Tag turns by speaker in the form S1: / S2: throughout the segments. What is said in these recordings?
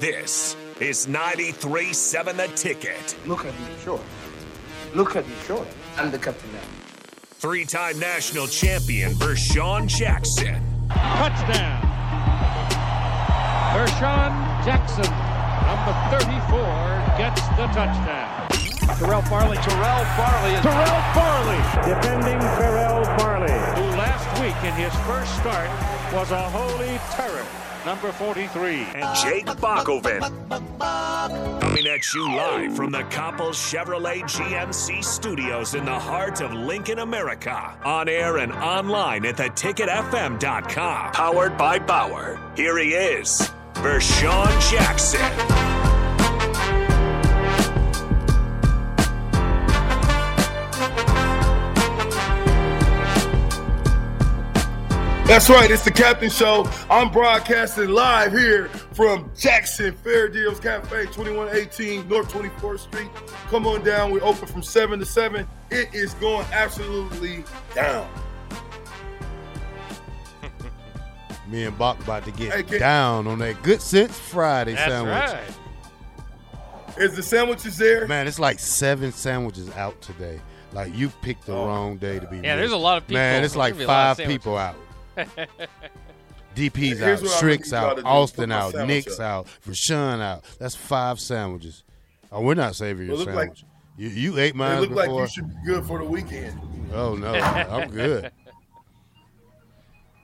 S1: This is 93.7 The Ticket.
S2: Look at his short. Look at his short. I'm the captain now.
S1: Three time national champion Vershawn Jackson.
S3: Touchdown. Vershawn Jackson, number 34, gets the touchdown.
S4: Terrell Farley. Terrell Farley. Is
S3: Terrell Farley, defending Terrell Farley, who last week in his first start was a holy terror. Number 43.
S1: And Jake Bakoven. Coming at you live from the Coppels Chevrolet GMC studios in the heart of Lincoln, America. On air and online at theticketfm.com. Powered by Bauer. Here he is, Vershawn Jackson.
S5: That's right, it's the Captain Show. I'm broadcasting live here from Jackson Fair Deals Cafe, 2118 North 24th Street. Come on down. We're open from 7 to 7. It is going absolutely down.
S6: Me and Bach about to get hey, down on that Good Sense Friday
S3: That's
S6: sandwich.
S3: Right.
S5: Is the sandwiches there?
S6: Man, it's like seven sandwiches out today. Like you picked the oh. wrong day to be.
S7: Yeah, there's a lot of people.
S6: Man, it's like five people out. DP's out, Strick's out, Austin out, Nick's out, Rashawn out. That's five sandwiches. Oh, we're not saving your sandwich. Like, you, you ate mine.
S5: It look
S6: before.
S5: like you should be good for the weekend.
S6: Oh no, I'm good.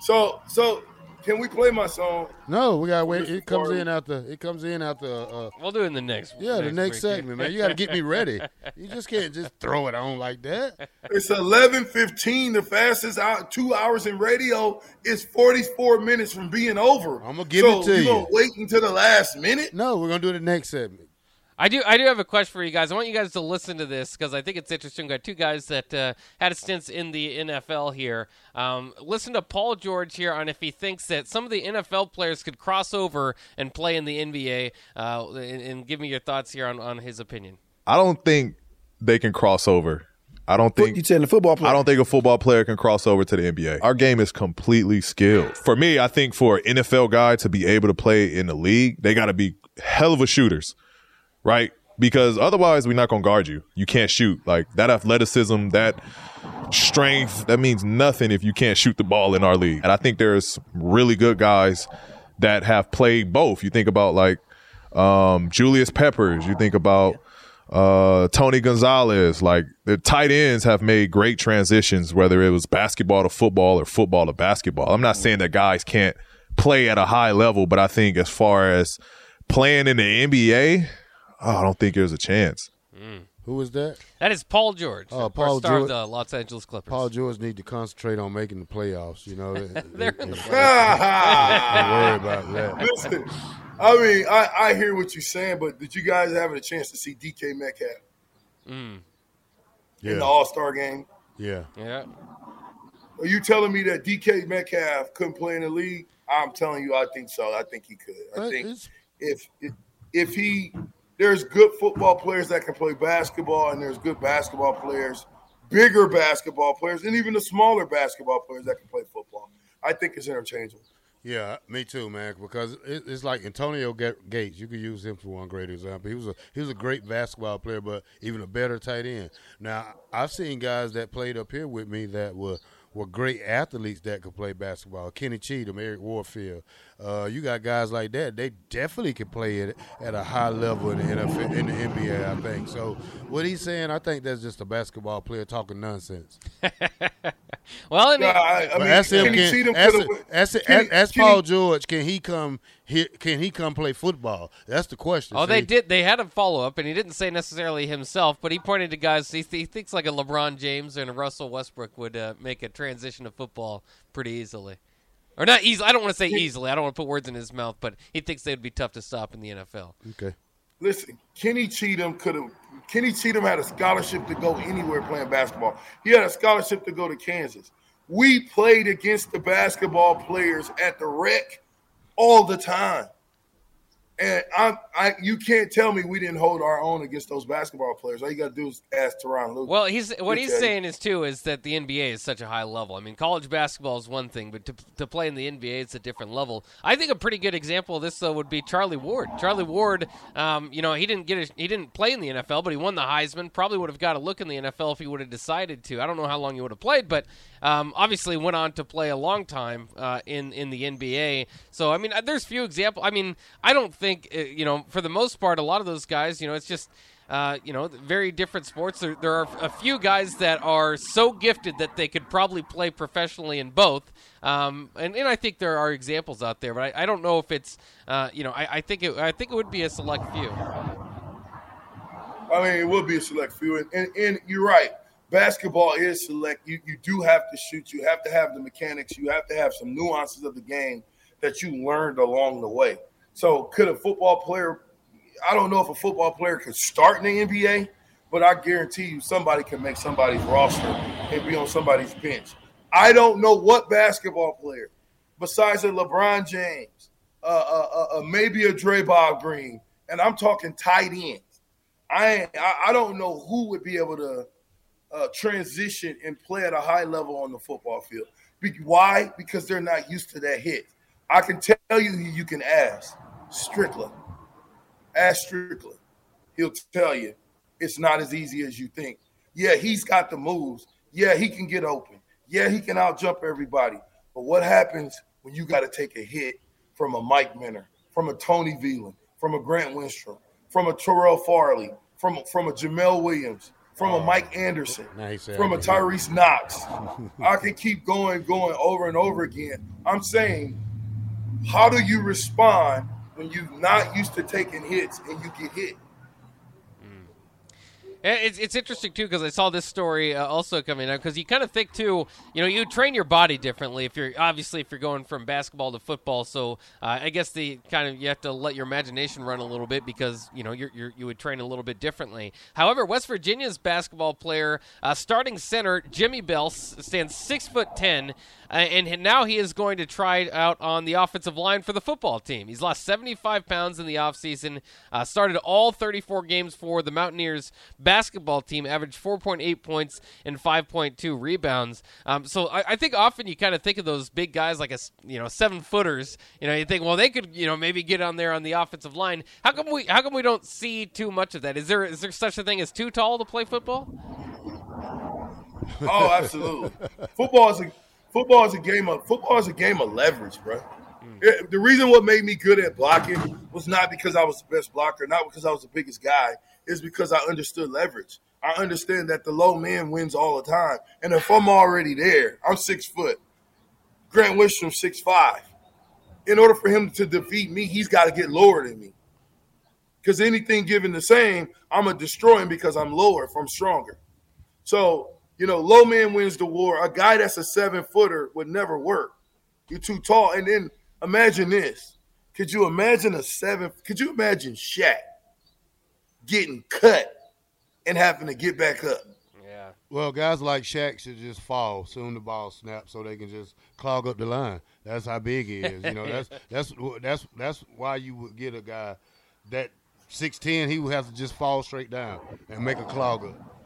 S5: So, so can we play my song?
S6: No, we gotta wait. It comes in after. It comes in after. Uh,
S7: we'll do it in the next.
S6: Yeah,
S7: next
S6: the next segment, man. You got to get me ready. You just can't just throw it on like that.
S5: It's eleven fifteen. The fastest out two hours in radio is forty four minutes from being over.
S6: I'm gonna give
S5: so
S6: it to
S5: you.
S6: you.
S5: Gonna wait until the last minute?
S6: No, we're gonna do the next segment.
S7: I do. I do have a question for you guys. I want you guys to listen to this because I think it's interesting. We got two guys that uh, had stints in the NFL here. Um, listen to Paul George here on if he thinks that some of the NFL players could cross over and play in the NBA, uh, and, and, give me your thoughts here on, on his opinion.
S8: I don't think they can cross over. I don't think
S9: you saying the football player.
S8: I don't think a football player can cross over to the NBA. Our game is completely skilled. For me, I think for an NFL guy to be able to play in the league, they got to be hell of a shooters right? Because otherwise, we're not going to guard you. You can't shoot. Like that athleticism, that strength, that means nothing if you can't shoot the ball in our league. And I think there's really good guys that have played both. You think about like um, Julius Peppers, you think about uh, Tony Gonzalez. Like the tight ends have made great transitions, whether it was basketball to football or football to basketball. I'm not saying that guys can't play at a high level, but I think as far as playing in the NBA, I don't think there's a chance.
S6: Mm. Who was that?
S7: That is Paul George.
S6: Oh, Paul
S7: star
S6: George.
S7: of the Los Angeles Clippers.
S6: Paul George need to concentrate on making the playoffs. You know,
S7: they're in the
S5: playoffs.
S6: Don't worry about that.
S5: Listen, I mean, I, I hear what you're saying, but did you guys have a chance to see DK Metcalf
S7: mm.
S6: yeah.
S5: in the All Star game?
S6: Yeah,
S7: yeah.
S5: Are you telling me that DK Metcalf couldn't play in the league? I'm telling you, I think so. I think he could. I think if if he there's good football players that can play basketball, and there's good basketball players, bigger basketball players, and even the smaller basketball players that can play football. I think it's interchangeable.
S6: Yeah, me too, man. Because it's like Antonio Gates. You could use him for one great example. He was a he was a great basketball player, but even a better tight end. Now I've seen guys that played up here with me that were were great athletes that could play basketball. Kenny Cheatham, Eric Warfield. Uh, you got guys like that. They definitely can play it at a high level in the NFL, in the NBA. I think so. What he's saying, I think that's just a basketball player talking nonsense.
S7: well, I mean,
S5: I, I mean
S6: ask him,
S5: Kenny
S6: can,
S5: Cheatham
S6: ask,
S5: could've-
S6: ask, ask,
S5: Kenny-
S6: ask
S5: Kenny-
S6: Paul George, can he come? He, can he come play football? That's the question.
S7: Oh, they did. They had a follow up, and he didn't say necessarily himself, but he pointed to guys he, he thinks like a LeBron James and a Russell Westbrook would uh, make a transition to football pretty easily, or not easily. I don't want to say easily. I don't want to put words in his mouth, but he thinks they'd be tough to stop in the NFL.
S6: Okay.
S5: Listen, Kenny Cheatham could have. Kenny Cheatham had a scholarship to go anywhere playing basketball. He had a scholarship to go to Kansas. We played against the basketball players at the rec all the time. And I, I, you can't tell me we didn't hold our own against those basketball players. All you got to do is ask Tyronn Lue.
S7: Well, he's what he's saying is too is that the NBA is such a high level. I mean, college basketball is one thing, but to, to play in the NBA, it's a different level. I think a pretty good example of this though would be Charlie Ward. Charlie Ward, um, you know, he didn't get a, he didn't play in the NFL, but he won the Heisman. Probably would have got a look in the NFL if he would have decided to. I don't know how long he would have played, but um, obviously went on to play a long time uh, in in the NBA. So I mean, uh, there's few examples. I mean, I don't think uh, you know for the most part, a lot of those guys, you know, it's just. Uh, you know, very different sports. There, there, are a few guys that are so gifted that they could probably play professionally in both. Um, and, and I think there are examples out there, but I, I don't know if it's, uh, you know, I, I, think it, I think it would be a select few.
S5: I mean, it would be a select few, and, and, and you're right basketball is select. You you do have to shoot. You have to have the mechanics. You have to have some nuances of the game that you learned along the way. So could a football player? I don't know if a football player could start in the NBA, but I guarantee you somebody can make somebody's roster and be on somebody's bench. I don't know what basketball player, besides a LeBron James, uh, uh, uh, maybe a Draymond Green, and I'm talking tight ends. I, I don't know who would be able to uh, transition and play at a high level on the football field. Why? Because they're not used to that hit. I can tell you you can ask Strickland. Ask Strickland. He'll tell you it's not as easy as you think. Yeah, he's got the moves. Yeah, he can get open. Yeah, he can outjump everybody. But what happens when you got to take a hit from a Mike Minter, from a Tony Veland, from a Grant Wistrom, from a Terrell Farley, from, from a Jamel Williams, from a Mike Anderson, from a Tyrese Knox. I can keep going, going over and over again. I'm saying, how do you respond when you're not used to taking hits and you get hit?
S7: It's, it's interesting too because I saw this story uh, also coming out because you kind of think too, you know, you train your body differently if you're obviously if you're going from basketball to football. So uh, I guess the kind of you have to let your imagination run a little bit because you know you're, you're, you would train a little bit differently. However, West Virginia's basketball player, uh, starting center Jimmy Bell, stands six foot ten. Uh, and now he is going to try out on the offensive line for the football team. He's lost 75 pounds in the offseason, uh, started all 34 games for the Mountaineers basketball team, averaged 4.8 points and 5.2 rebounds. Um, so I, I, think often you kind of think of those big guys like a you know seven footers. You know, you think, well, they could you know maybe get on there on the offensive line. How come we how come we don't see too much of that? Is there is there such a thing as too tall to play football?
S5: Oh, absolutely. football is a football is a game of football is a game of leverage, bro. Mm. It, the reason what made me good at blocking was not because I was the best blocker, not because I was the biggest guy, is because I understood leverage. I understand that the low man wins all the time. And if I'm already there, I'm six foot. Grant Wistrom six five. In order for him to defeat me, he's got to get lower than me. Because anything given the same, I'm destroy him because I'm lower if I'm stronger. So you know, low man wins the war. A guy that's a seven footer would never work. You're too tall. And then imagine this. Could you imagine a seven? Could you imagine Shaq getting cut and having to get back up?
S6: Yeah. Well, guys like Shaq should just fall soon the ball snaps so they can just clog up the line. That's how big he is. You know, that's that's that's that's why you would get a guy that six ten. He would have to just fall straight down and make a clog up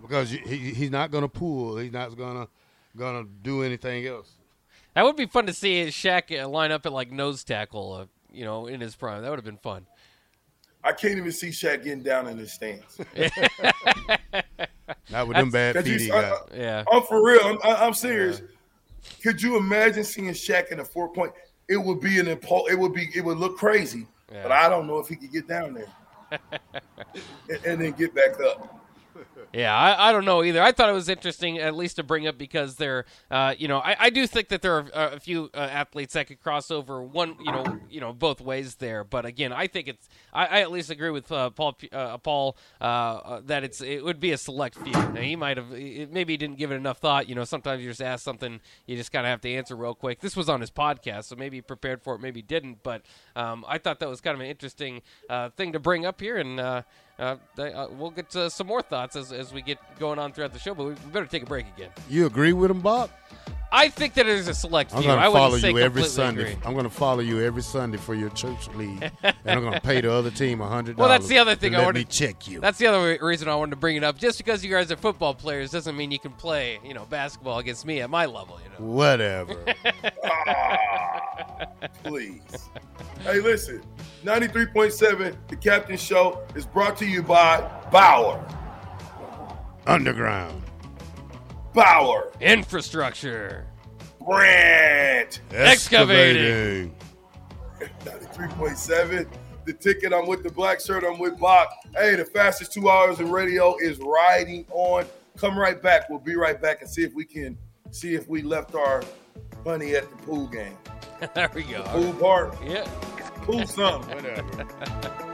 S6: because he, he's not going to pull. He's not going to going to do anything else.
S7: That would be fun to see Shaq uh, line up at like nose tackle, uh, you know, in his prime. That would have been fun.
S5: I can't even see Shaq getting down in his stance.
S6: not with them bad feet he got.
S7: yeah,
S5: I'm for real. I'm, I'm serious. Yeah. Could you imagine seeing Shaq in a four point? It would be an impulse. It would be. It would look crazy. Yeah. But I don't know if he could get down there and, and then get back up.
S7: Yeah, I, I don't know either. I thought it was interesting, at least to bring up because there, uh, you know, I, I do think that there are a few uh, athletes that could cross over one, you know, you know, both ways there. But again, I think it's, I, I at least agree with uh, Paul, uh, Paul uh, uh, that it's, it would be a select few. Now, he might have, maybe he didn't give it enough thought. You know, sometimes you just ask something, you just kind of have to answer real quick. This was on his podcast, so maybe he prepared for it, maybe didn't. But um, I thought that was kind of an interesting thing to bring up here, and uh, uh, we'll get some more thoughts as, as we get going on throughout the show, but we better take a break again.
S6: You agree with him, Bob?
S7: I think that it is a select
S6: I'm
S7: few.
S6: gonna
S7: I
S6: follow you every Sunday.
S7: agree.
S6: I'm gonna follow you every Sunday for your church league, and I'm gonna pay the other team a hundred.
S7: Well, that's the other thing I
S6: Let
S7: wanted-
S6: me check you.
S7: That's the other reason I wanted to bring it up. Just because you guys are football players doesn't mean you can play, you know, basketball against me at my level. You know.
S6: Whatever.
S5: Ah, please. Hey, listen. 93.7, the Captain Show is brought to you by Bauer.
S6: Underground.
S5: Bauer.
S7: Infrastructure.
S5: Brand.
S7: Excavating.
S5: 93.7. The ticket, I'm with the black shirt, I'm with Bach. Hey, the fastest two hours in radio is riding on. Come right back. We'll be right back and see if we can see if we left our money at the pool game.
S7: there we go.
S5: Pool park.
S7: Yeah.
S5: Pool something.
S6: Whatever.